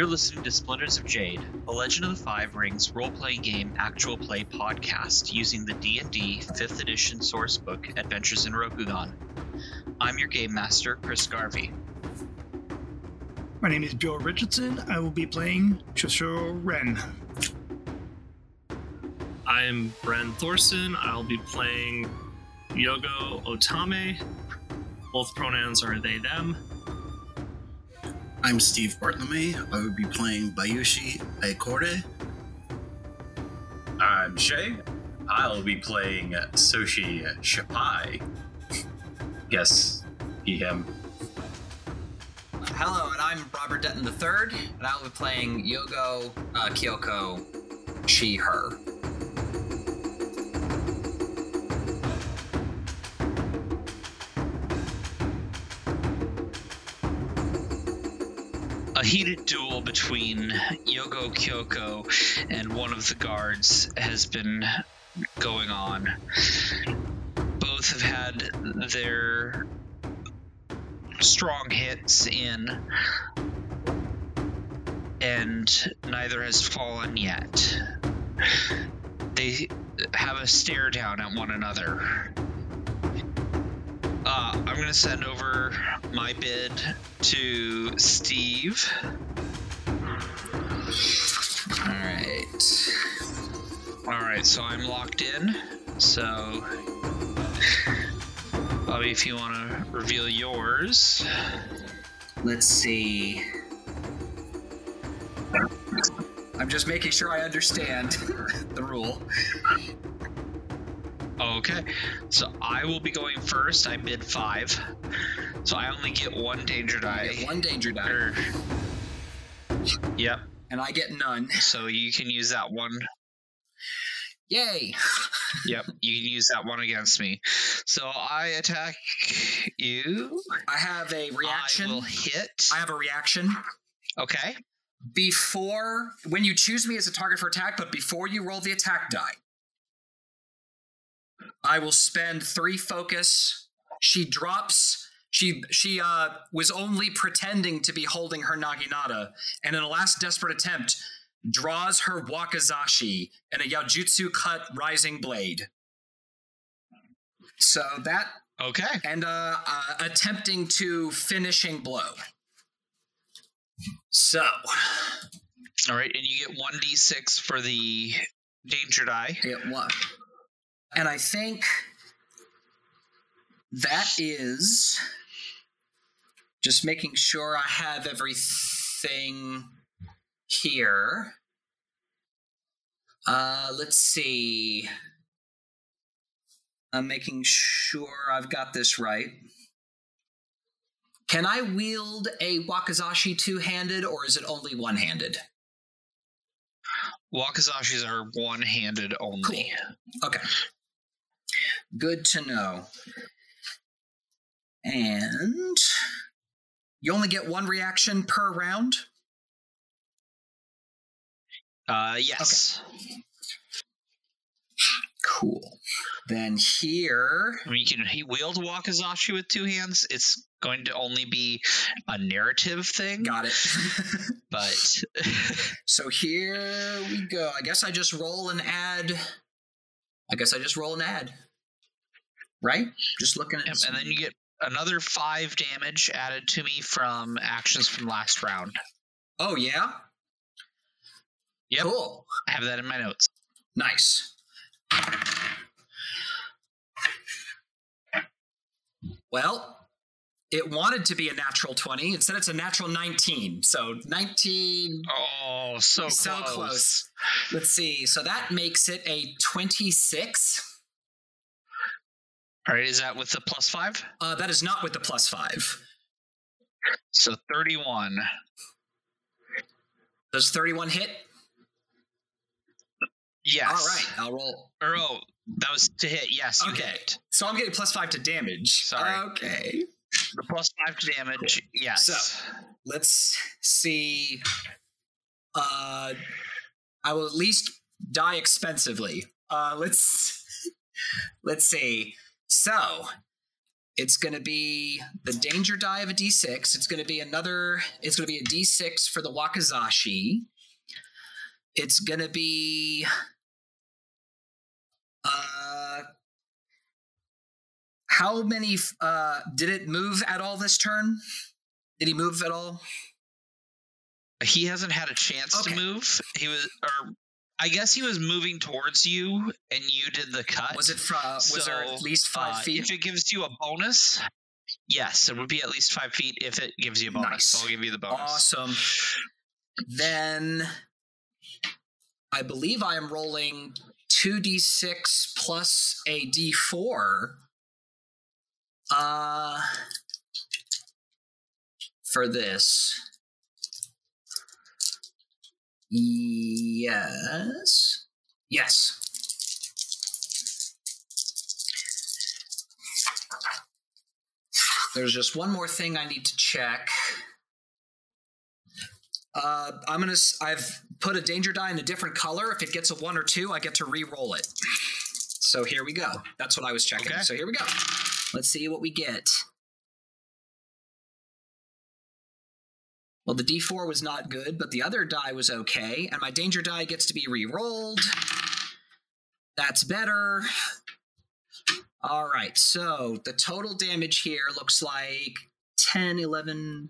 You're listening to Splinters of Jade, a Legend of the Five Rings role-playing game actual play podcast using the D&D 5th edition sourcebook Adventures in Rokugan. I'm your game master, Chris Garvey. My name is Bill Richardson. I will be playing Shosuro Ren. I'm Bren Thorson. I'll be playing Yogo Otame. Both pronouns are they, them. I'm Steve Bartlemy. I will be playing Bayushi Aikore. I'm Shay. I'll be playing Soshi Shapai. Guess he, him. Hello, and I'm Robert Denton III, and I'll be playing Yogo uh, Kyoko, she, her. Heated duel between Yogo Kyoko and one of the guards has been going on. Both have had their strong hits in, and neither has fallen yet. They have a stare down at one another. Going to send over my bid to Steve. All right. All right, so I'm locked in. So, Bobby, if you want to reveal yours. Let's see. I'm just making sure I understand the rule. Okay, so I will be going first. I bid five. So I only get one danger die. one danger die, Or- Yep, and I get none. so you can use that one. Yay! Yep, you can use that one against me. So I attack you. I have a reaction. I will hit. I have a reaction. Okay. before when you choose me as a target for attack, but before you roll the attack die, I will spend three focus. She drops. She she uh was only pretending to be holding her naginata, and in a last desperate attempt, draws her wakizashi and a iaijutsu cut rising blade. So that Okay. and uh, uh attempting to finishing blow. So All right, and you get one d6 for the danger die. It was. And I think that is just making sure I have everything here. Uh, let's see. I'm making sure I've got this right. Can I wield a wakizashi two handed or is it only one handed? Wakizashis are one-handed only. Okay. Good to know. And you only get one reaction per round? Uh, yes. Cool. Then here. I mean, you can he wield a Wakizashi with two hands. It's going to only be a narrative thing, Got it. but so here we go. I guess I just roll and add. I guess I just roll and add. Right? Just looking at. Yep, and then you get another five damage added to me from actions from last round. Oh, yeah? Yep, Cool. I have that in my notes. Nice. Well, it wanted to be a natural 20. Instead, it's a natural 19. So 19. Oh, so close. So close. Let's see. So that makes it a 26. All right, is that with the plus five? Uh, that is not with the plus five. So thirty-one. Does 31 hit? Yes. All right. I'll roll. Or oh, that was to hit. Yes, you Okay. hit. So I'm getting plus five to damage. Sorry. Okay. The plus five to damage. Yes. So- Let's see. Uh, I will at least die expensively. Uh, let's let's see. So It's going to be the danger die of a d6. It's going to be another. It's going to be a d6 for the Wakizashi. It's going to be. Uh, how many? Uh, did it move at all this turn? Did he move at all? He hasn't had a chance Okay. to move. He was, or I guess he was moving towards you, and you did the cut. Was it? from? was there at least five Uh, feet? If it gives you a bonus, yes, it would be at least five feet. If it gives you a bonus, Nice. so I'll give you the bonus. Awesome. Then I believe I am rolling 2d6 plus a d4 uh for this. Yes. Yes. There's just one more thing I need to check. Uh, I'm gonna. I've put a danger die in a different color. If it gets a one or two, I get to re-roll it. So here we go. That's what I was checking. Okay. So here we go. Let's see what we get. Well, the D4 was not good, but the other die was okay, and my danger die gets to be re-rolled. That's better. All right, so the total damage here looks like 10, 11,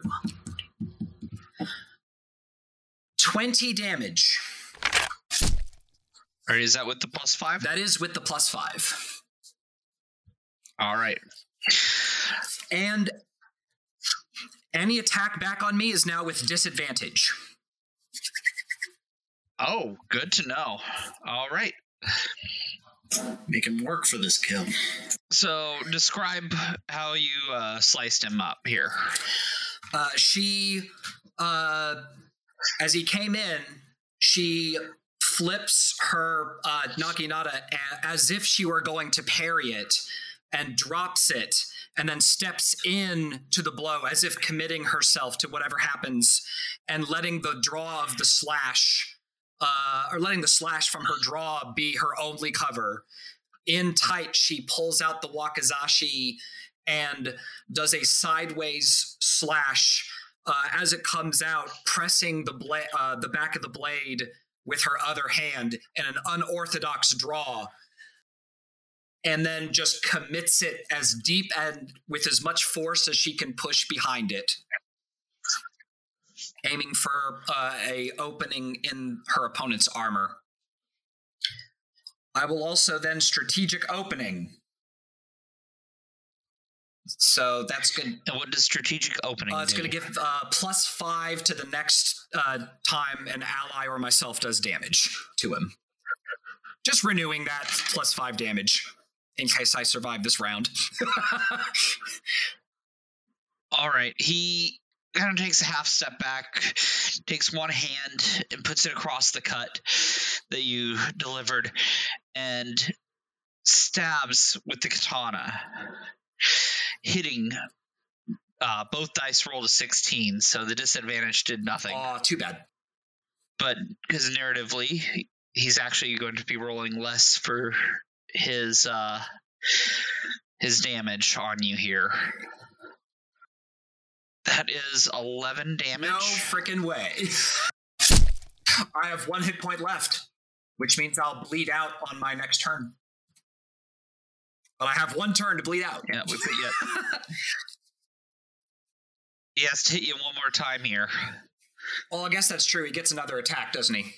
20 damage. Or is that with the plus five? That is with the plus five. All right. And any attack back on me is now with disadvantage. Oh, good to know. All right. Make him work for this kill. So describe how you uh, sliced him up here. Uh, she, uh, as he came in, she flips her uh, Naginata a- as if she were going to parry it and drops it and then steps in to the blow as if committing herself to whatever happens and letting the draw of the slash uh, or letting the slash from her draw be her only cover. In tight, she pulls out the Wakizashi and does a sideways slash uh, as it comes out, pressing the bla- uh, the back of the blade with her other hand in an unorthodox draw, and then just commits it as deep and with as much force as she can push behind it, aiming for uh, a opening in her opponent's armor. I will also then strategic opening. So that's good. And what does strategic opening Uh, it's going to give uh, plus five to the next uh, time an ally or myself does damage to him. Just renewing that plus five damage in case I survive this round. All right. He kind of takes a half step back, takes one hand and puts it across the cut that you delivered, and stabs with the katana, hitting. Uh, both dice rolled a 16, so the disadvantage did nothing. Aw, too bad. but because narratively, he's actually going to be rolling less for his uh, his damage on you here. That is eleven damage. No freaking way. I have one hit point left, which means I'll bleed out on my next turn. But I have one turn to bleed out. yeah, we put you. He has to hit you one more time here. well, I guess that's true. He gets another attack, doesn't he?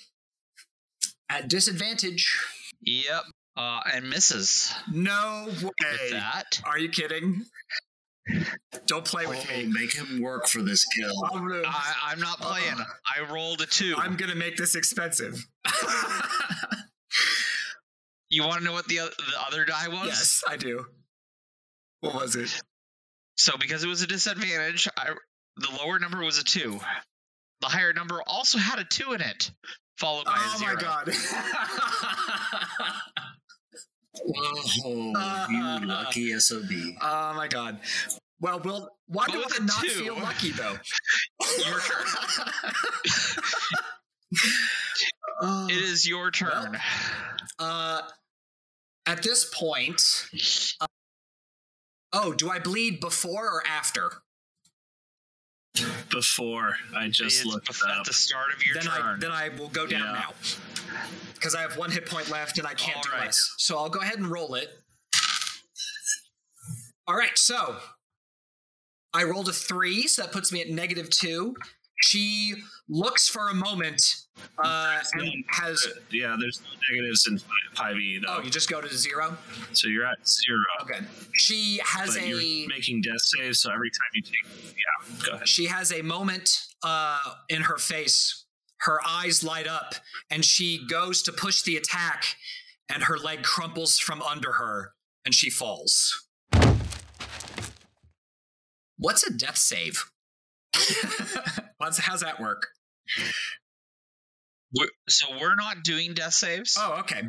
At disadvantage. Yep, uh, and misses No way. that. Are you kidding? Don't play with Oh, me. make him work for this kill. I'm gonna, I, I'm not playing. I rolled a two. I'm gonna make this expensive. You want to know what the the other die was? yes, I do. What was it? So because it was a disadvantage, I, the lower number was a two. The higher number also had a two in it, followed by a Oh zero. my god. Oh, you lucky SOB. oh my god. Well, well, why But do with not two- feel lucky though? Your turn. It is your turn. Uh, at this point, uh, Oh, do I bleed before or after? Before I just It's looked bef- up. at the start of your then I turn. then I will go down Yeah. now because I have one hit point left and I can't All do right. less. So I'll go ahead and roll it. All right, so I rolled a three, so that puts me at negative two. She looks for a moment uh, and has. yeah, there's no negatives in five E though, Oh, you just go to zero. so you're at zero. Okay. She has But a. you're making death saves, so every time you take, yeah, go ahead. she has a moment uh, in her face. Her eyes light up, and she goes to push the attack, and her leg crumples from under her, and she falls. What's a death save? What's, how's that work? We're- so we're not doing death saves. Oh, okay.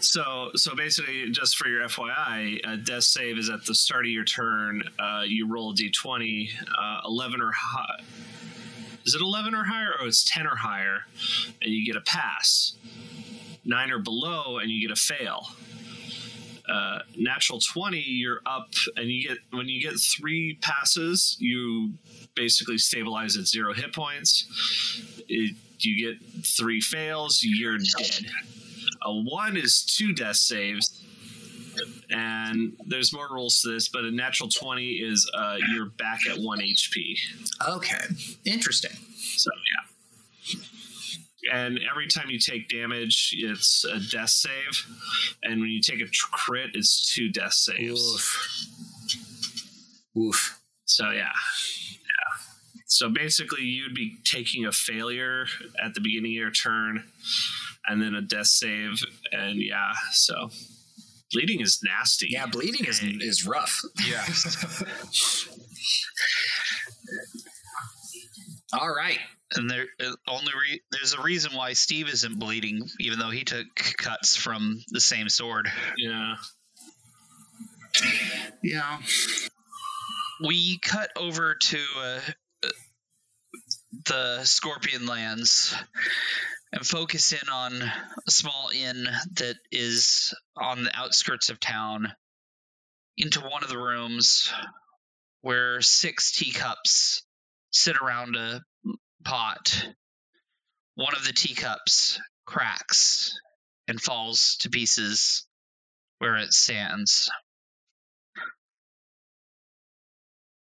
So, so basically, just for your FYI, a death save is at the start of your turn. Uh, you roll a d20, uh, 11 or high. Is it 11 or higher, or it's 10 or higher, and you get a pass. Nine or below, and you get a fail. Uh, natural 20, you're up, and you get when you get three passes, you basically stabilize at zero hit points. It, you get three fails, you're dead. A one is two death saves, and there's more rules to this, but a natural 20 is uh, you're back at one HP. Okay. Interesting. So, yeah. And every time you take damage, it's a death save. And when you take a tr- crit, it's two death saves. Oof. Oof. So, yeah. Yeah. So basically, you'd be taking a failure at the beginning of your turn and then a death save. And yeah, so bleeding is nasty. Yeah, bleeding is is rough. Yeah. All right. And there uh, only re- there's a reason why Steve isn't bleeding, even though he took cuts from the same sword. Yeah. Yeah. We cut over to uh, uh, the Scorpion Lands and focus in on a small inn that is on the outskirts of town. Into one of the rooms where six teacups sit around a pot. One of the teacups cracks and falls to pieces where it stands.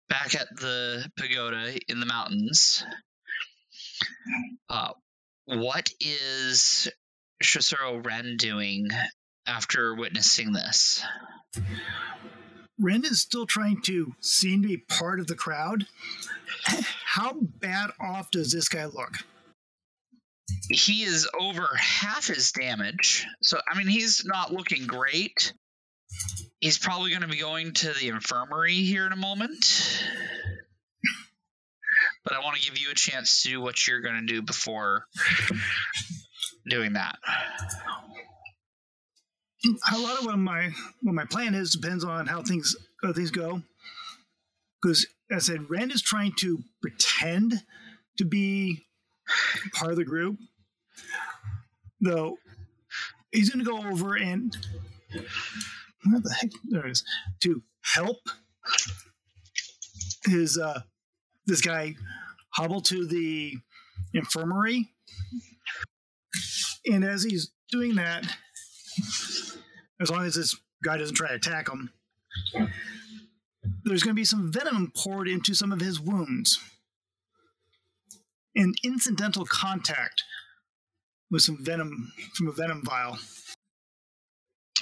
Back at the pagoda in the mountains, uh, what is Shosuro Ren doing after witnessing this? Ren is still trying to seem to be part of the crowd. How bad off does this guy look? he is over half his damage. So, I mean, he's not looking great. He's probably going to be going to the infirmary here in a moment. But I want to give you a chance to do what you're going to do before doing that. A lot of what my what my plan is depends on how things how things go. Because as I said, Ren is trying to pretend to be part of the group, though he's going to go over and what the heck there is to help his uh this guy hobble to the infirmary, and as he's doing that, as long as this guy doesn't try to attack him, there's going to be some venom poured into some of his wounds. An incidental contact with some venom from a venom vial.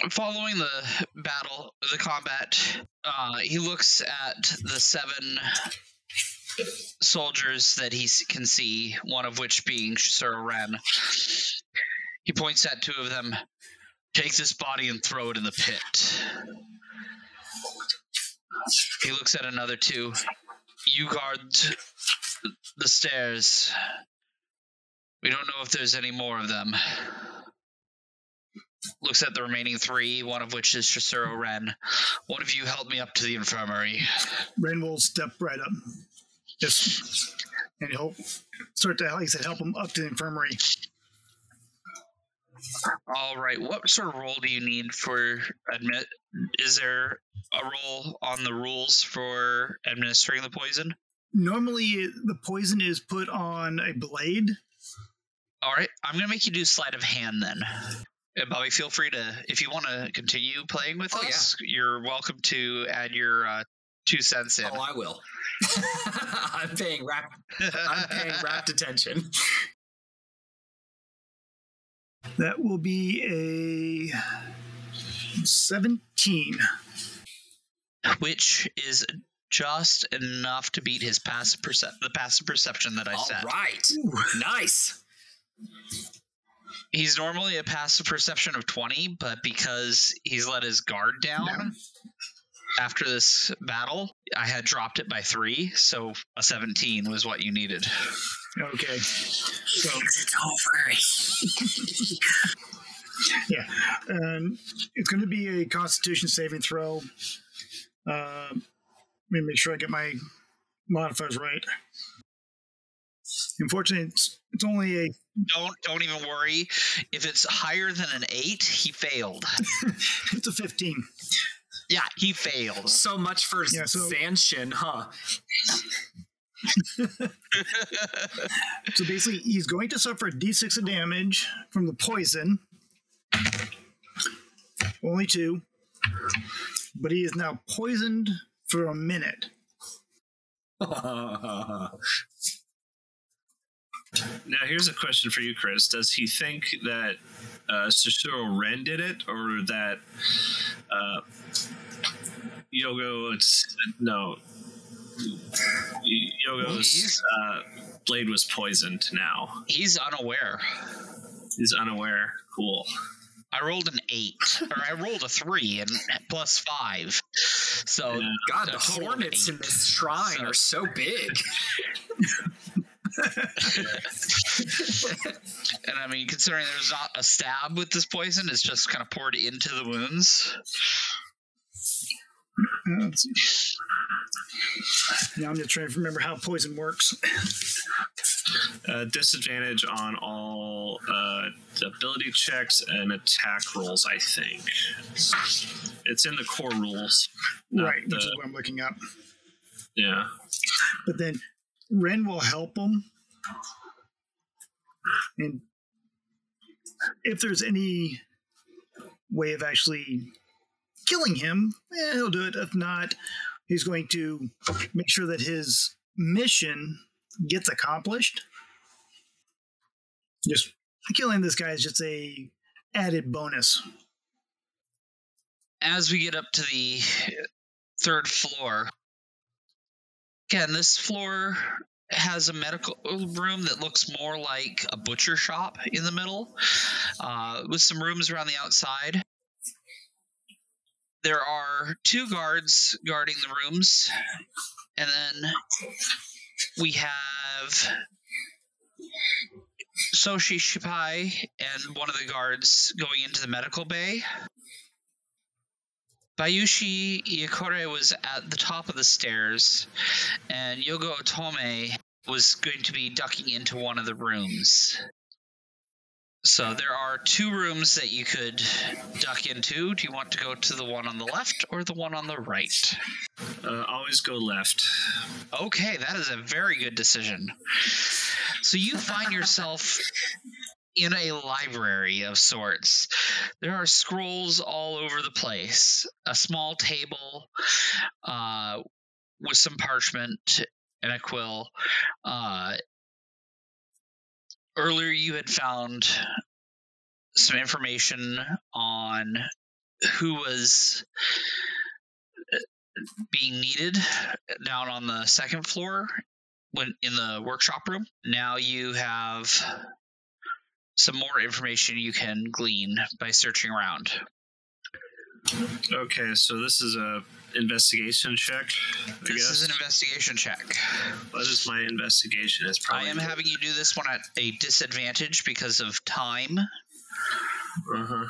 Following the battle, the combat, uh, he looks at the seven soldiers that he can see, one of which being Sir Ren. He points at two of them. Take this body and throw it in the pit. He looks at another two. You guard the stairs. We don't know if there's any more of them. Looks at the remaining three, one of which is Shosuro Ren. One of you help me up to the infirmary. Ren will step right up. Yes. And he'll start to, like I said, help him up to the infirmary. All right. What sort of role do you need for admit? Is there a role on the rules for administering the poison? Normally, the poison is put on a blade. All right. I'm gonna make you do sleight of hand then. And Bobby, feel free to, if you want to continue playing with Oh, yeah. us, you're welcome to add your uh, two cents in. Oh, I will. I'm paying rapt. I'm paying rapt attention. That will be a 17. which is just enough to beat his passive percep- the passive perception that I All set. right. Nice. He's normally a passive perception of 20, but because he's let his guard down Down. after this battle, I had dropped it by 3, so a 17 was what you needed. Okay. So, It's over. yeah. Um, it's going to be a constitution saving throw. Uh, let me make sure I get my modifiers right. Unfortunately, it's, it's only a Don't don't even worry. If it's higher than an 8, he failed. it's a 15. Yeah, he failed. So much for Yeah, so- Zanshin, huh? So basically, he's going to suffer a d6 of damage from the poison. Only two. But he is now poisoned for a minute. Now, here's a question for you, Chris. Does he think that uh, Shosuro Ren did it, or that uh, Yogo? It's no. Yogo's uh, blade was poisoned. Now He's unaware. he's unaware. Cool. I rolled an 8, or I rolled a 3 and plus 5. So Yeah. God, the total hornets in this shrine So- are so big. And I mean, considering there's not a stab with this poison, it's just kind of poured into the wounds. Now I'm just trying to remember how poison works. Uh, disadvantage on all uh, ability checks and attack rolls. I think it's in the core rules. right, which is what I'm looking up. yeah. But then Ren will help him. And if there's any way of actually killing him, eh, he'll do it. If not, he's going to make sure that his mission gets accomplished. Just killing this guy is just a added bonus. As we get up to the third floor, again, this floor has a medical room that looks more like a butcher shop in the middle, uh, with some rooms around the outside. There are two guards guarding the rooms, and then we have Soshi Shipai and one of the guards going into the medical bay. Bayushi Iakore was at the top of the stairs, and Yogo Otome was going to be ducking into one of the rooms. So there are two rooms that you could duck into. Do you want to go to the one on the left or the one on the right? Uh, always go left. Okay, that is a very good decision. So you find yourself in a library of sorts. There are scrolls all over the place. A small table uh, with some parchment and a quill. Uh, earlier, you had found some information on who was uh, being needed down on the second floor when in the workshop room. Now you have some more information you can glean by searching around. Okay, so this is a investigation check. I This guess. is an investigation check. What is my investigation? It's I probably. am having you do this one at a disadvantage because of time. Uh huh.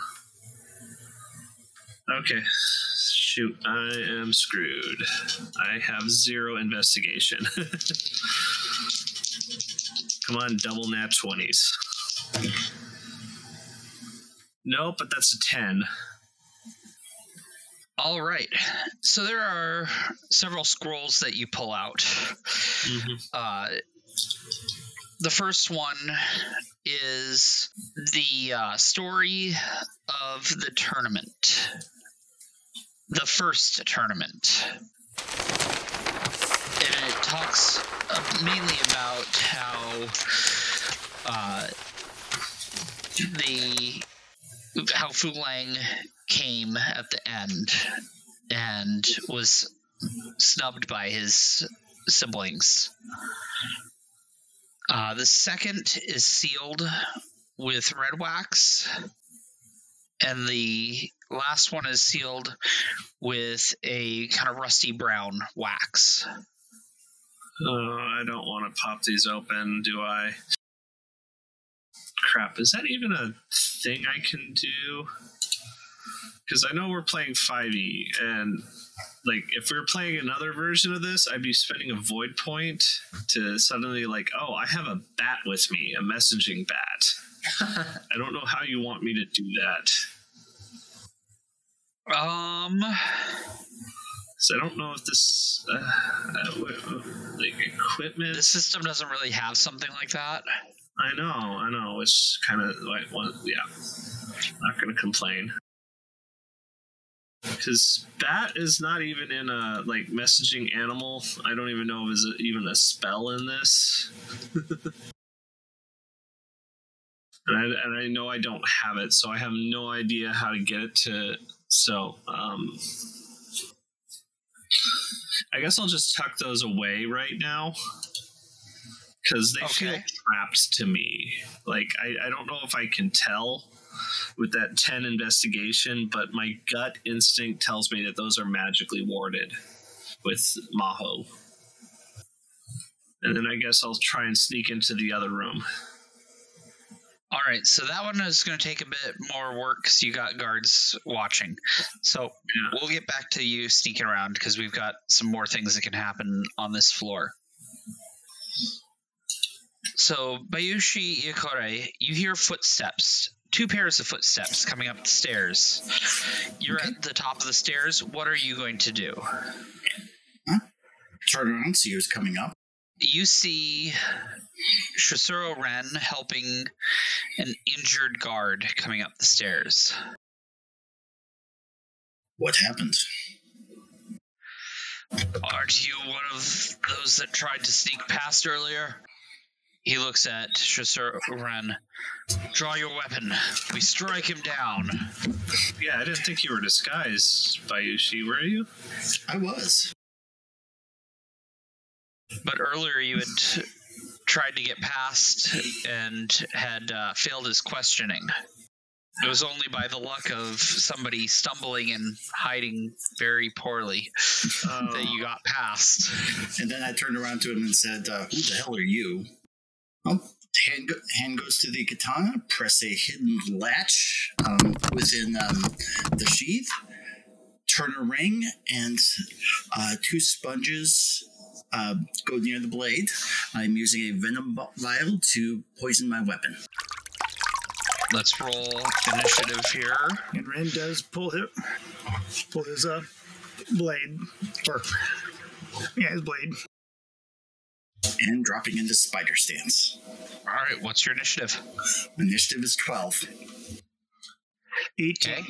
Okay. Shoot, I am screwed. I have zero investigation. Come on, double nat 20s. Nope, but that's a 10. All right. So there are several scrolls that you pull out. Mm-hmm. Uh, the first one is the uh, story of the tournament, the first tournament. And it talks uh, mainly about how uh, the how Fu Leng came at the end and was snubbed by his siblings. Uh, the second is sealed with red wax, and the last one is sealed with a kind of rusty brown wax. Oh, I don't want to pop these open, do I? Crap, is that even a thing I can do? Because I know we're playing 5e, and like if we were playing another version of this, I'd be spending a void point to suddenly like, oh, I have a bat with me, a messaging bat. I don't know how you want me to do that. Um, So I don't know if this uh, uh, like equipment. the system doesn't really have something like that. I know, I know. It's kind of like one. Yeah, not gonna complain. Because bat is not even in a like messaging animal. I don't even know if is even a spell in this. and, I, and I know I don't have it, so I have no idea how to get it to. So, um, I guess I'll just tuck those away right now because they feel Okay. Trapped to me. Like I, I don't know if I can tell with that 10 investigation, but my gut instinct tells me that those are magically warded with Maho. And then I guess I'll try and sneak into the other room. All right, so that one is going to take a bit more work because you got guards watching. So Yeah. we'll get back to you sneaking around because we've got some more things that can happen on this floor. So Bayushi Ikore, you hear footsteps, two pairs of footsteps coming up the stairs. You're at the top of the stairs. What are you going to do? Turn around, see who's coming up. You see Shosuro Ren helping an injured guard coming up the stairs. What happened? Aren't you one of those that tried to sneak past earlier? He looks at Shosuro Ren. Draw your weapon. We strike him down. Yeah, I didn't think you were disguised, by Bayushi, were you? I was. But earlier you had tried to get past and had uh, failed his questioning. It was only by the luck of somebody stumbling and hiding very poorly Oh, that you got past. And then I turned around to him and said, uh, Who the hell are you? Oh, hand, go- hand goes to the katana, press a hidden latch um, within um, the sheath, turn a ring, and uh, two sponges uh, go near the blade. I'm using a venom vial to poison my weapon. Let's roll initiative here. And Ren does pull his pull his uh blade or yeah his blade. And dropping into spider stance. All right, what's your initiative? Initiative is 12. Eighteen. Okay.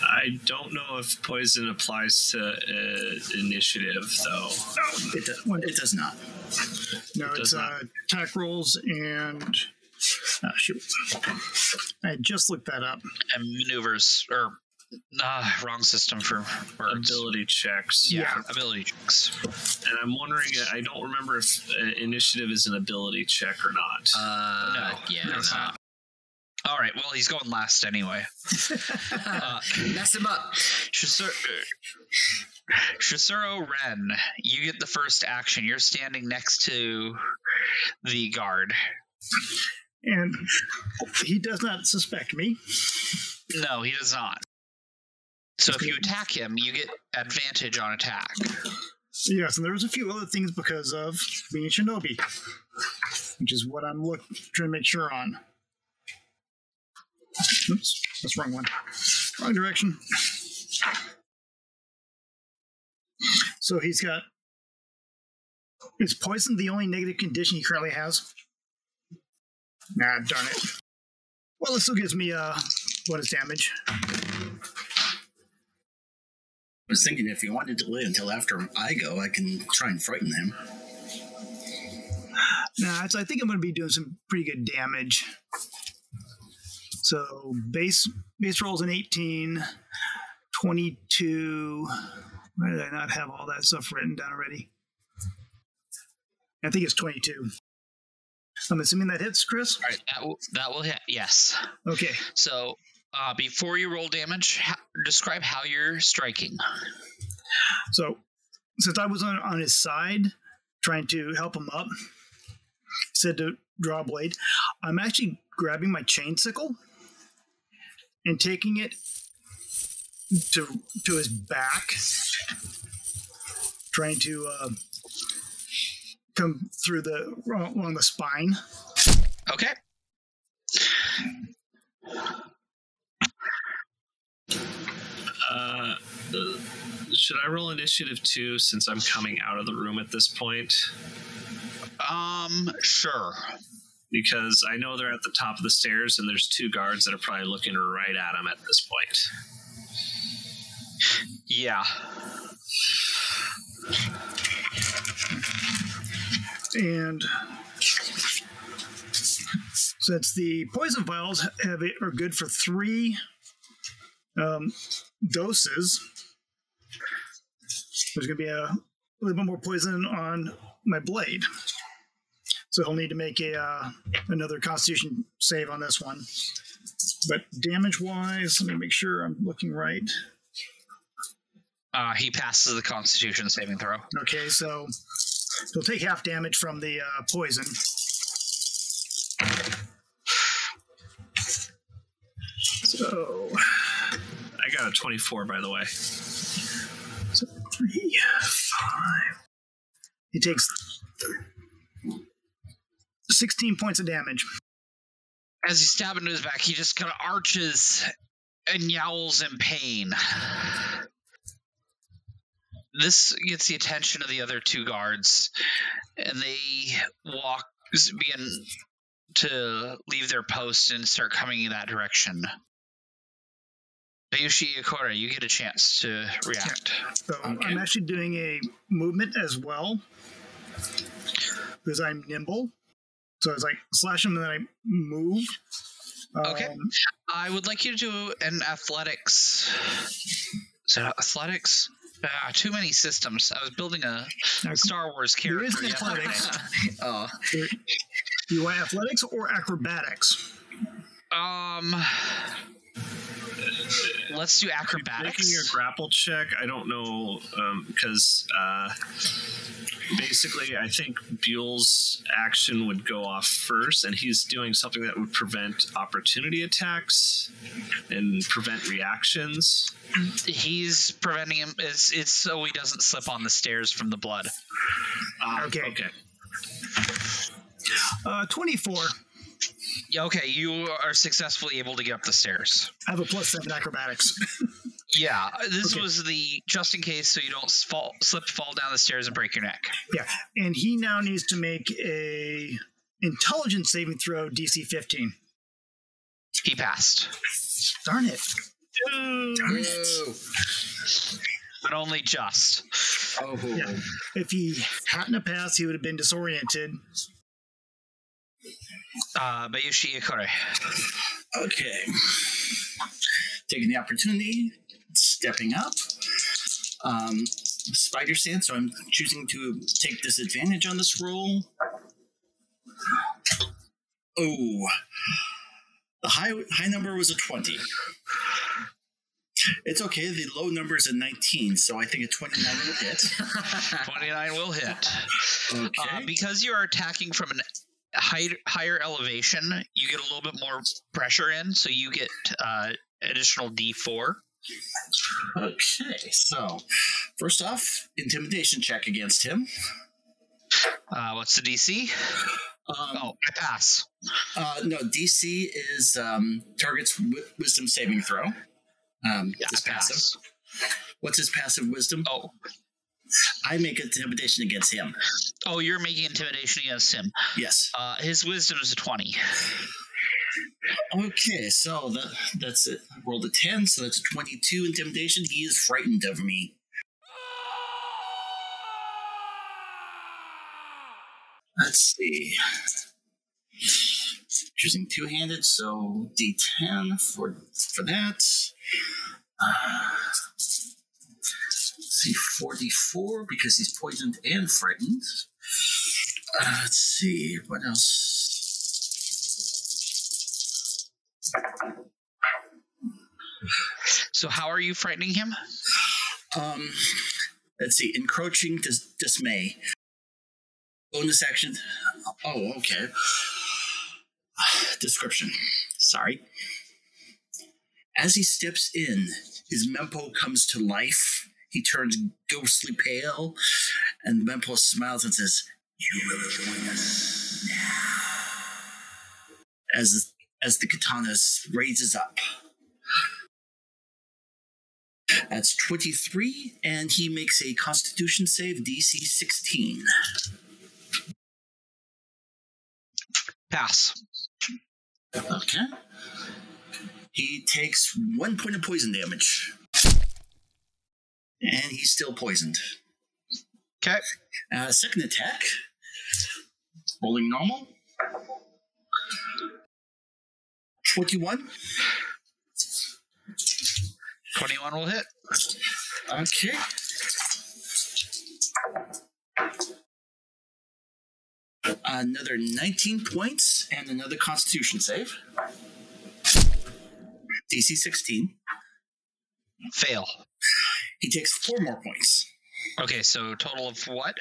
I don't know if poison applies to uh, initiative, though. It, do- it does not. No, It it's not. uh, attack rolls and ah, shoot. I just looked that up. And maneuvers, or uh, wrong system for words. Ability checks. Yeah, ability checks. And I'm wondering, I don't remember if uh, initiative is an ability check or not. Uh, No, yeah, no, it's no. not. All right, well, he's going last anyway. Uh, Mess him up. Shosuro, Shosuro Ren, you get the first action. You're standing next to the guard. And he does not suspect me. No, he does not. So if you attack him, you get advantage on attack. Yes, and there's a few other things because of being a Shinobi, which is what I'm look trying to make sure on. Oops, that's wrong one. Wrong direction. So he's got. Is poison the only negative condition he currently has? Nah, darn it. Well, it still gives me uh what is damage. I was thinking if you wanted to delay until after I go, I can try and frighten him. Nah, it's, I think I'm going to be doing some pretty good damage. So base base rolls an 18, 22. Why did I not have all that stuff written down already? I think it's 22. I'm assuming that hits, Chris. All right, that will, that will hit. Yes. Okay. So uh, before you roll damage, describe how you're striking. So since I was on, on his side trying to help him up, said to draw a blade. I'm actually grabbing my chain sickle and taking it to to his back, trying to uh, come through the along the spine. Okay. Uh, should I roll initiative two since I'm coming out of the room at this point? Um. Sure. Because I know they're at the top of the stairs and there's two guards that are probably looking right at them at this point. Yeah. And since the poison vials have it, are good for three um, doses, there's going to be a little bit more poison on my blade. So he'll need to make a uh, another Constitution save on this one. But damage wise, let me make sure I'm looking right. Uh, he passes the Constitution saving throw. Okay, so he'll take half damage from the uh, poison. So, got a 24, by the way. so three, five. He takes 16 points of damage. As you stab into his back, he just kind of arches and yowls in pain. This gets the attention of the other two guards, and they walk begin to leave their post and start coming in that direction. Bayushi Ikora, you get a chance to react. So Okay. I'm actually doing a movement as well because I'm nimble. So it's like slash him and then I move. Okay. Um, I would like you to do an athletics. Is it athletics? Ah, too many systems. I was building a now, Star Wars character. is yeah. athletics. Oh, do you want athletics or acrobatics? Um, let's do acrobatics. Making acrobatics. your grapple check, I don't know, because uh, basically, I think Buell's action would go off first, and he's doing something that would prevent opportunity attacks and prevent reactions. He's preventing him. It's, it's so he doesn't slip on the stairs from the blood. Ah, Okay. Okay. Uh, 24. Yeah, Okay, you are successfully able to get up the stairs. I have a plus seven acrobatics. Yeah, uh, this Okay. was the just in case so you don't fall, slip, fall down the stairs and break your neck. yeah, and he now needs to make a intelligence saving throw DC 15. He passed, Darn it! Darn it! but only just. oh, Yeah. If he hadn't passed, he would have been disoriented. Uh, Bayushi Ikore. okay. Taking the opportunity, stepping up. Um, spider stance, so I'm choosing to take disadvantage on this roll. Oh, the high high number was a twenty. It's okay. The low number is a nineteen, so I think a twenty-nine will hit. 29 will hit. Okay. Uh, because you are attacking from an high, higher elevation, you get a little bit more pressure in, so you get uh, additional D4. Okay, so first off, intimidation check against him. Uh, what's the DC? Um, Oh, I pass. uh, no, DC is um, target's wi- wisdom saving throw. Um, Yeah, passive. pass. What's his passive wisdom? Oh, I make intimidation against him. oh, you're making intimidation against him. Yes. Uh, his wisdom is a twenty. Okay, so that that's it. I rolled a ten, so that's a twenty-two intimidation. He is frightened of me. Let's see. Choosing two-handed, so D10 for for that. Uh, forty-four because he's poisoned and frightened. Uh, let's see what else. So how are you frightening him? Um, let's see, encroaching dis- dismay. Bonus action. Oh, okay. Description. Sorry. As he steps in, his mempo comes to life. He turns ghostly pale, and Mempo smiles and says, "You will join us now." As as the katana raises up. That's 23, and he makes a constitution save DC 16. Pass. Okay. He takes one point of poison damage. And he's still poisoned. Okay. Uh, second attack. Rolling normal. 21. Twenty-one will hit. Okay. Another 19 points and another constitution save. DC 16. Fail. He takes four more points. Okay, so total of what?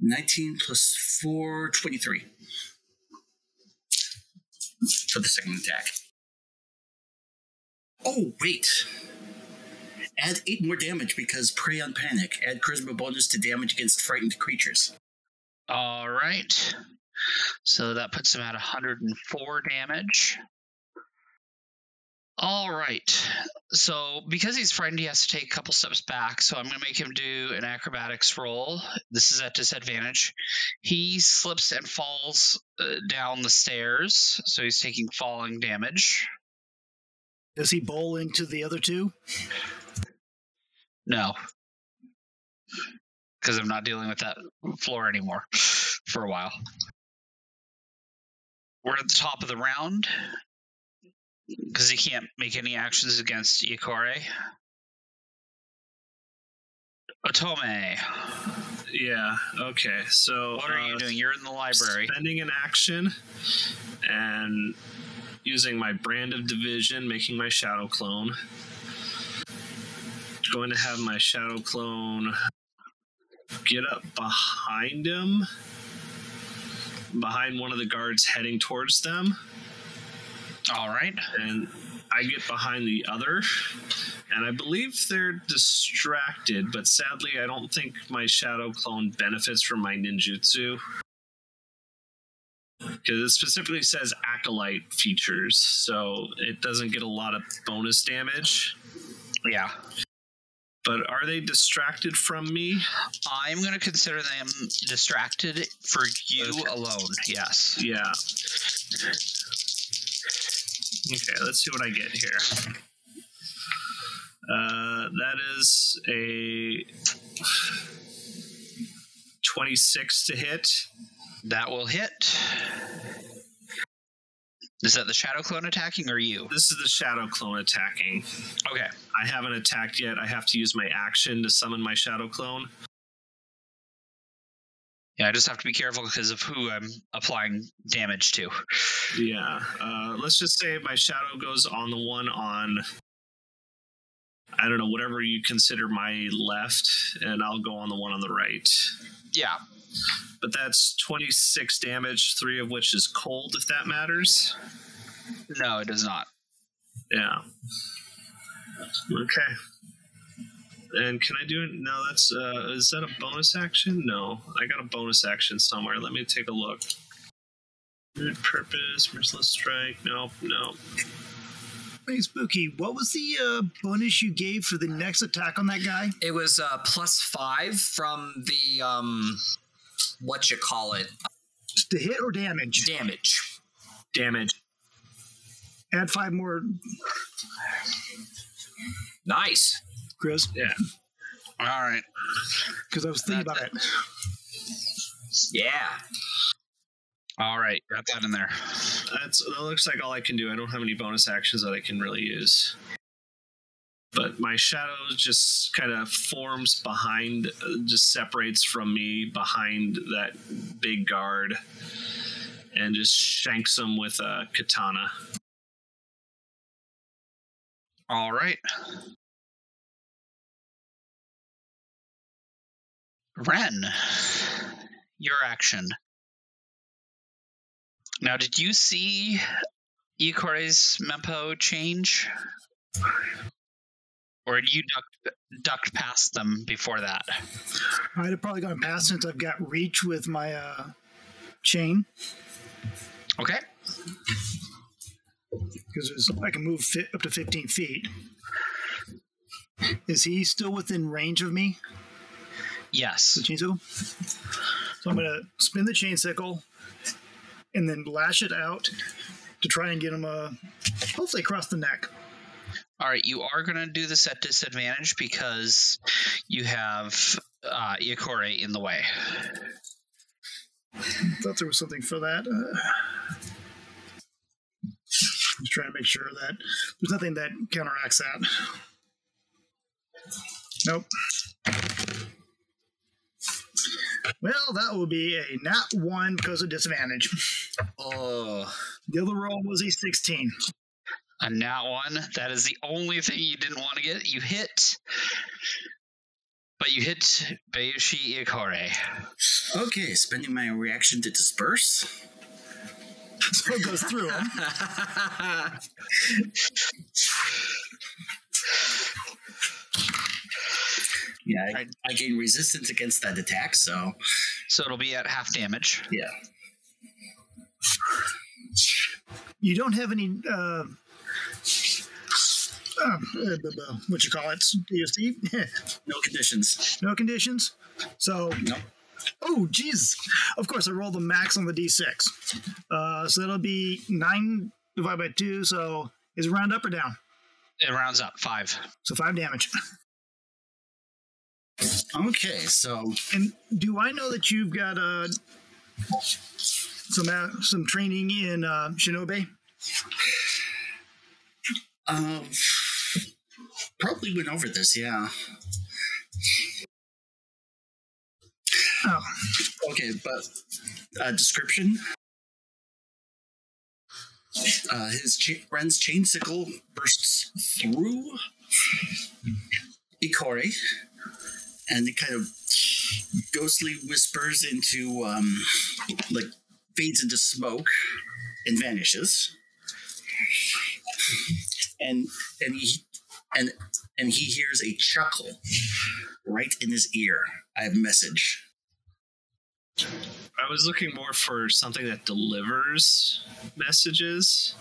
19 plus 4, 23. For the second attack. Oh, wait. Add 8 more damage because prey on panic. Add charisma bonus to damage against frightened creatures. All right. So that puts him at 104 damage. All right. So because he's frightened, he has to take a couple steps back. So I'm going to make him do an acrobatics roll. This is at disadvantage. He slips and falls uh, down the stairs. So he's taking falling damage. Does he bowl into the other two? No. Because I'm not dealing with that floor anymore for a while. We're at the top of the round. Because he can't make any actions against Iokore. Otome, Yeah. Okay. So what are you uh, doing? You're in the library. Spending an action and using my brand of division, making my shadow clone. Going to have my shadow clone get up behind him, behind one of the guards heading towards them, All right. and I get behind the other. And I believe they're distracted, but sadly, I don't think my shadow clone benefits from my ninjutsu. Because it specifically says acolyte features, so it doesn't get a lot of bonus damage. Yeah. But are they distracted from me? I'm going to consider them distracted for you Okay. alone. Yes. Yeah. Okay, let's see what I get here. Uh, that is a 26 to hit. That will hit. Is that the shadow clone attacking or you? This is the shadow clone attacking. Okay. I haven't attacked yet. I have to use my action to summon my shadow clone. Yeah, I just have to be careful because of who I'm applying damage to. Yeah. Uh, let's just say my shadow goes on the one on, I don't know, whatever you consider my left, and I'll go on the one on the right. Yeah. But that's 26 damage, three of which is cold, if that matters. No, it does not. Yeah. Okay. And can I do it? No, that's, uh, is that a bonus action? No. I got a bonus action somewhere. Let me take a look. Root purpose, merciless strike. Nope, nope. Hey, Spooky, what was the uh, bonus you gave for the next attack on that guy? It was uh, plus five from the um, what you call it, Just to hit or damage? damage. Damage. Add five more, Nice. Chris, Yeah. All right. because I was thinking That's about it. Yeah. All right. Got that in there. That's that looks like all I can do. I don't have any bonus actions that I can really use. But my shadow just kind of forms behind, uh, just separates from me behind that big guard, and just shanks him with a katana. All right. Ren, your action. Now, did you see Ikore's Mempo change? Or did you duck, ducked past them before that? I'd have probably gone past since I've got reach with my uh, chain Okay. because I can move fi- up to 15 feet. Is he still within range of me, Yes. the chain sickle? So I'm going to spin the chain sickle and then lash it out to try and get him uh, hopefully across the neck. All right, you are going to do this at disadvantage because you have uh, Iokore in the way. I thought there was something for that. Uh, just trying to make sure that there's nothing that counteracts that. Nope. Well, that will be a nat one because of disadvantage. Oh. The other roll was a 16. A nat one. That is the only thing you didn't want to get. You hit, but you hit Bayushi Iokore. Okay, spending my reaction to disperse. So it goes through him. Yeah, I, I gain resistance against that attack, so So it'll be at half damage. yeah. You don't have any. Uh, uh, b- b- what you call it? DST? No conditions. no conditions. So Nope. Oh, jeez. Of course, I rolled the max on the d6. Uh, so that'll be 9 divided by 2. So is it round up or down? It rounds up five. So 5 damage. Okay, so And do I know that you've got uh, some uh, some training in uh, Shinobi? um, probably went over this. Yeah. Oh, Okay, but uh, description. Uh, his cha- Ren's chain sickle bursts through Ikore, and it kind of ghostly whispers into, um, like, fades into smoke and vanishes. And and he and and he hears a chuckle right in his ear. I have a message. I was looking more for something that delivers messages.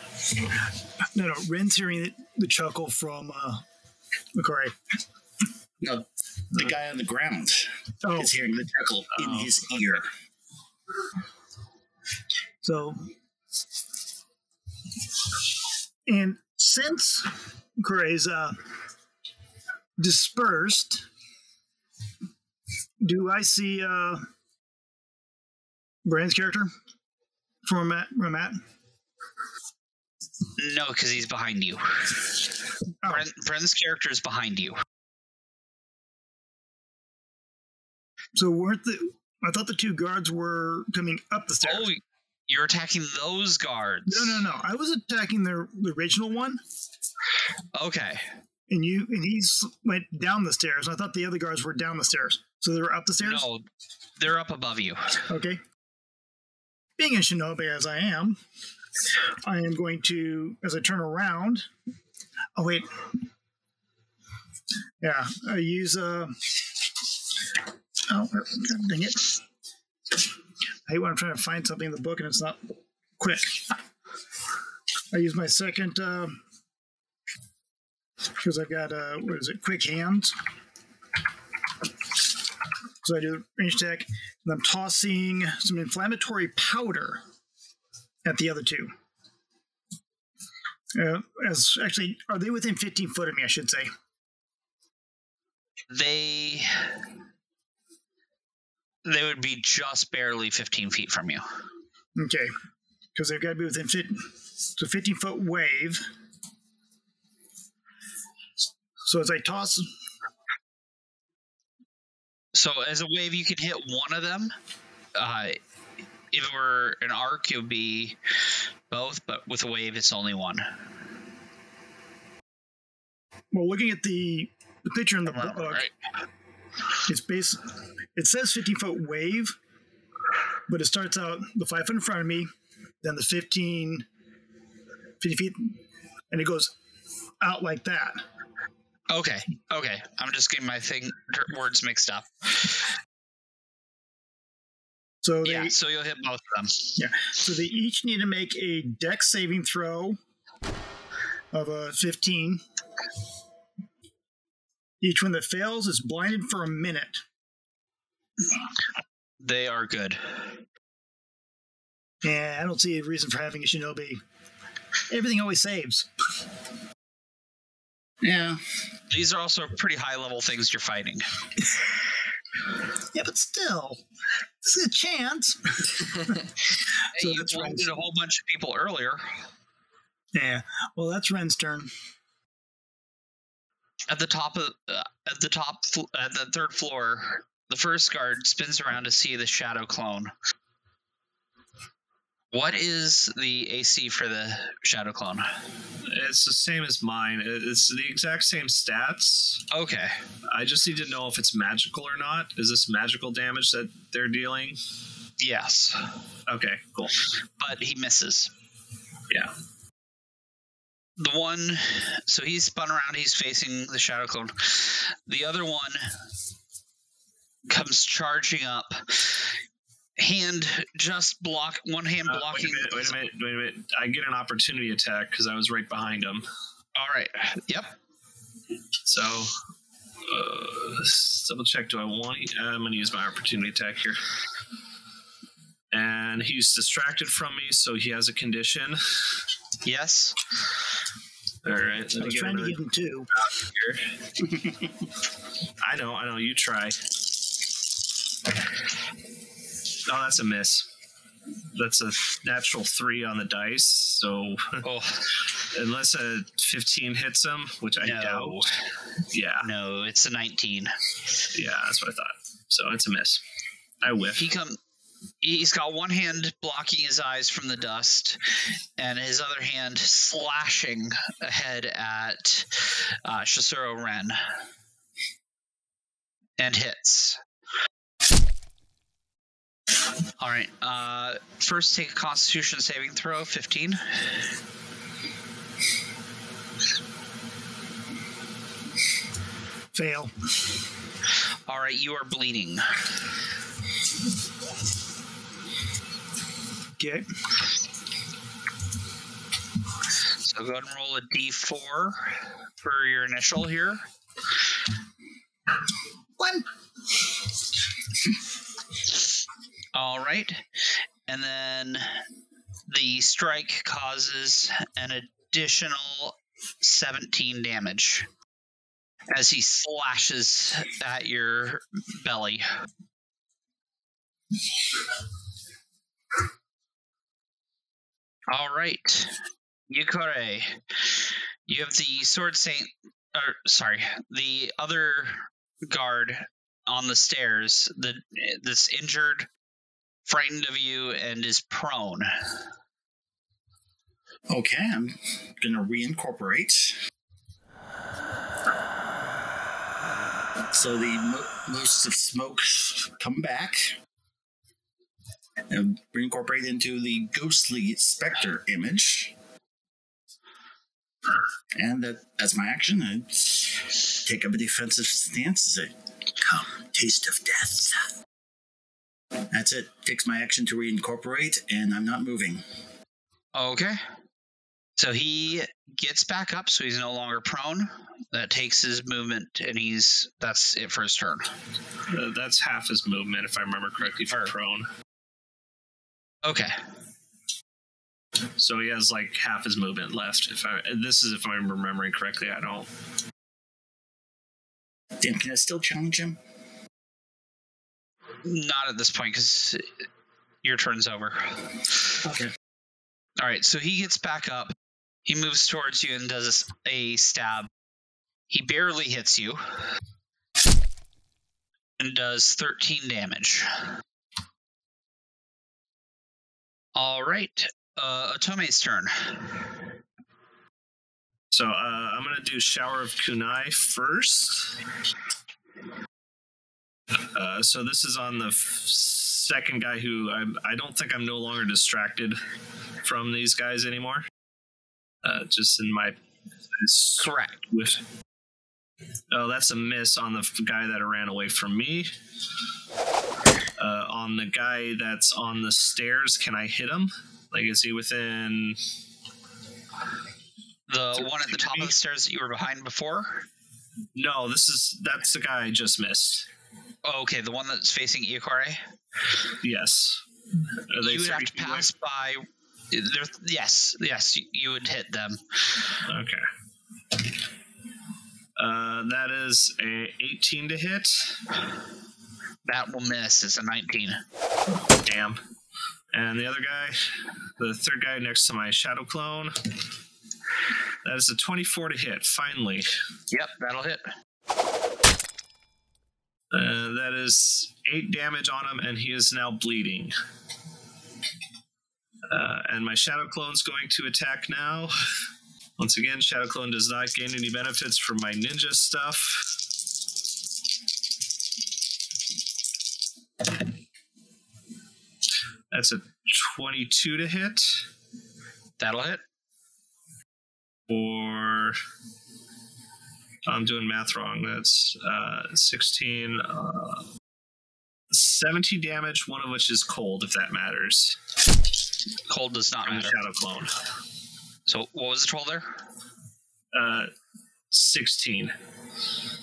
no, no. Ren's hearing it, the chuckle from uh, McCoy. No, the guy on the ground Oh, is hearing the chuckle in Oh. his ear. so. And since Gray's uh, dispersed, do I see uh, Brand's character from Matt? From Matt? No, because he's behind you. Oh, Bren, Bren's character is behind you. So weren't the? I thought the two guards were coming up the stairs. Oh, you're attacking those guards. No, no, no. I was attacking the, the original one, Okay. and you and he went down the stairs. I thought the other guards were down the stairs, so they were up the stairs. No, they're up above you. Okay. Being a shinobi as I am, I am going to, as I turn around. Oh wait. Yeah, I use uh. Oh, dang it! I hate when I'm trying to find something in the book and it's not quick. I use my second because I've got uh, what is it? Quick hands. So I do range attack, and I'm tossing some inflammatory powder at the other two. Uh, as actually, are they within 15 foot of me? I should say. They they would be just barely 15 feet from you. Okay, because they've got to be within 15, so 15 foot wave. So as I toss, So as a wave, you can hit one of them. Uh, if it were an arc, it would be both, but with a wave, it's only one. well, looking at the the picture in the book, Right. It's base. It says 15 foot wave, but it starts out the five foot in front of me, then the 15, 50 feet, and it goes out like that. Okay. Okay. I'm just getting my thing words mixed up. So they Yeah. So you'll hit both of them. Yeah. So they each need to make a deck saving throw of a 15. Each one that fails is blinded for a minute. They are good. Yeah, I don't see a reason for having a shinobi. Everything always saves. Yeah. These are also pretty high level things you're fighting. Yeah, but still, this is a chance. So you that's right. wounded a whole bunch of people earlier. Yeah. Well, that's Ren's turn. At the top of uh, at the top at the third floor, the first guard spins around to see the shadow clone. What is the AC for the shadow clone? It's the same as mine. It's the exact same stats. Okay. I just need to know if it's magical or not. Is this magical damage that they're dealing? Yes. Okay, cool. But he misses. Yeah. The one so he's spun around, he's facing the shadow clone. The other one comes charging up. Hand just block one hand Uh, blocking wait a minute. Wait a minute. Wait a minute. I get an opportunity attack because I was right behind him. All right. Yep. So, uh, let's double check. Do I want? To, I'm going to use my opportunity attack here. And he's distracted from me, so he has a condition. Yes. All right. I Let was trying to another give him two. I know. I know. You try. Oh, that's a miss. That's a natural three on the dice. So Oh unless a 15 hits him, which I no. doubt, yeah, No, it's a 19. yeah, that's what I thought. So it's a miss. I whiff. He come he's got one hand blocking his eyes from the dust and his other hand slashing ahead at uh, Shosuro Ren and hits. All right. Uh, first, take a Constitution saving throw, 15. Fail. All right, you are bleeding. Okay. So go ahead and roll a d4 for your initial here. One. All right. And then the strike causes an additional 17 damage as he slashes at your belly. All right. Yukore, you have the Sword Saint, or sorry, the other guard on the stairs that that's injured, frightened of you, and is prone. Okay, I'm gonna reincorporate. So the mo- most of smoke come back and reincorporate into the ghostly specter image. And that, as my action, I take up a defensive stance and say, "Come, taste of death." That's it. Takes my action to reincorporate, and I'm not moving. Okay. So he gets back up, so he's no longer prone. That takes his movement, and he's that's it for his turn. Uh, that's half his movement, if I remember correctly, for prone. Okay. So he has like half his movement left. If I this is if I'm remembering correctly, I don't. Damn, can I still challenge him? Not at this point, because your turn's over. Okay. All right, so he gets back up. He moves towards you and does a stab. He barely hits you and does 13 damage. All right, uh, Otome's turn. So uh, I'm gonna do shower of kunai first. Uh, so this is on the f- second guy who I, I don't think I'm no longer distracted from these guys anymore. Uh, just in my Correct. with. Oh, that's a miss on the guy that ran away from me. Uh, on the guy that's on the stairs, can I hit him? Like, is he within? The one at the top of the stairs that you were behind before? No, this is that's the guy I just missed. Oh, okay, the one that's facing Iokare? Yes. Are they You would have to feet away? pass by. There, yes, yes, you- you would hit them. Okay. Uh, that is a 18 to hit. That will miss. It's a 19. Damn. And the other guy, the third guy next to my shadow clone, that is a 24 to hit. Finally, Yep, that'll hit. uh, that is eight damage on him, and he is now bleeding. Uh, and my shadow clone's going to attack now. Once again, shadow clone does not gain any benefits from my ninja stuff. That's a 22 to hit. That'll hit. or I'm doing math wrong. That's uh, 16, uh, 17 damage, one of which is cold, if that matters. Cold does not From the matter. Shadow Clone. So what was the troll there? Uh, 16.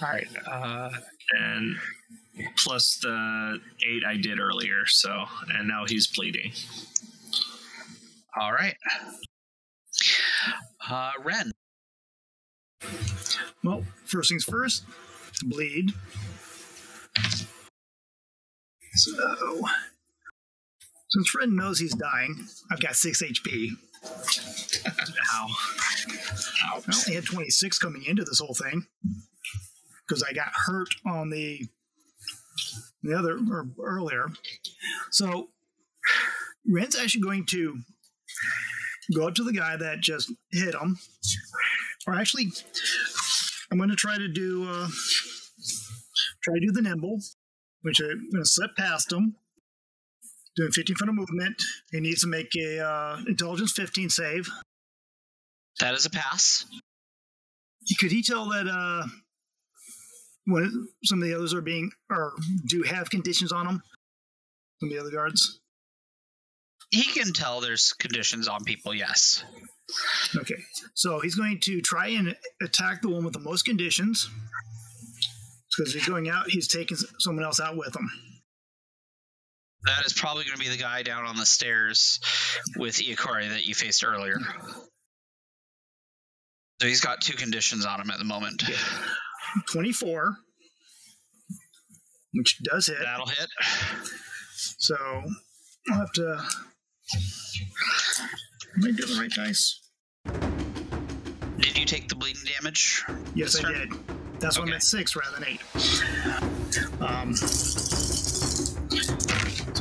All right. Uh, And plus the 8 I did earlier, so, and now he's bleeding. all right. Uh, Ren. Well, first things first, bleed. So, since Ren knows he's dying, I've got 6 HP. Ow. I only had 26 coming into this whole thing because I got hurt on the the other or earlier. So Ren's actually going to go up to the guy that just hit him, or actually, I'm going to try to do uh, try to do the nimble, which I'm going to slip past him. Doing 15 foot of movement. He needs to make a uh, intelligence 15 save. That is a pass. could he tell that uh when some of the others are being or do have conditions on them some of the other guards He can tell there's conditions on people. Yes. okay so he's going to try and attack the one with the most conditions because he's going out he's taking someone else out with him That is probably going to be the guy down on the stairs with Iokari that you faced earlier. So he's got two conditions on him at the moment. 24 which does hit That'll hit. so i'll have to am i doing the right dice Did you take the bleeding damage? Yes, I turn? did. That's why I'm at six rather than eight. Um, so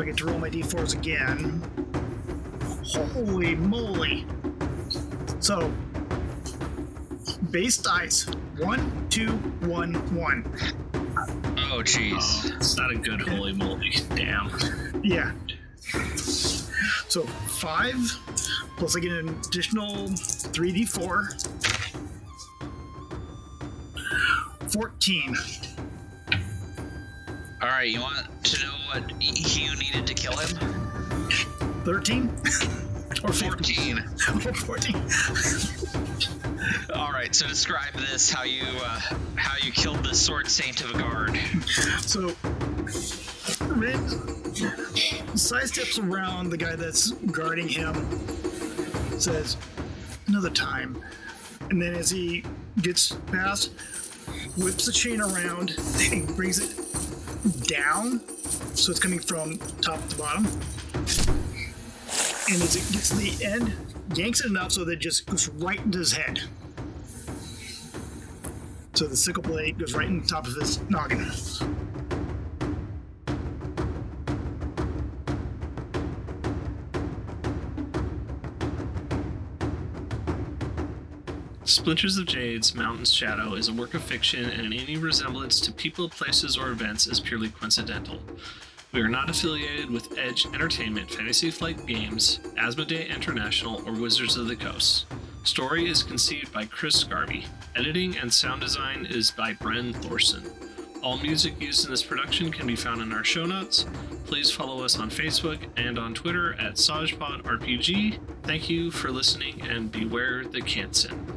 I get to roll my d4s again. Holy moly! So, base dice one, two, one, one. Oh, jeez. Oh, it's not a good holy moly. Damn. Yeah. So five plus I get an additional three d4. 14. All right, you want to know what you needed to kill him? 13? Or 15. 14. Or 14. All right, so describe this how you uh, how you killed the sword saint of a guard. So, sidesteps around the guy that's guarding him, says, another time. And then as he gets past, whips the chain around and brings it down. So it's coming from top to bottom. And as it gets to the end, yanks it enough so that it just goes right into his head. So the sickle blade goes right in the top of his noggin. Splinters of Jade's Mountain's Shadow is a work of fiction, and any resemblance to people, places, or events is purely coincidental. We are not affiliated with Edge Entertainment, Fantasy Flight Games, Asmodee International, or Wizards of the Coast. Story is conceived by Chris Garvey. Editing and sound design is by Bren Thorson. All music used in this production can be found in our show notes. Please follow us on Facebook and on Twitter at SajPodRPG. Thank you for listening and beware the Kansen.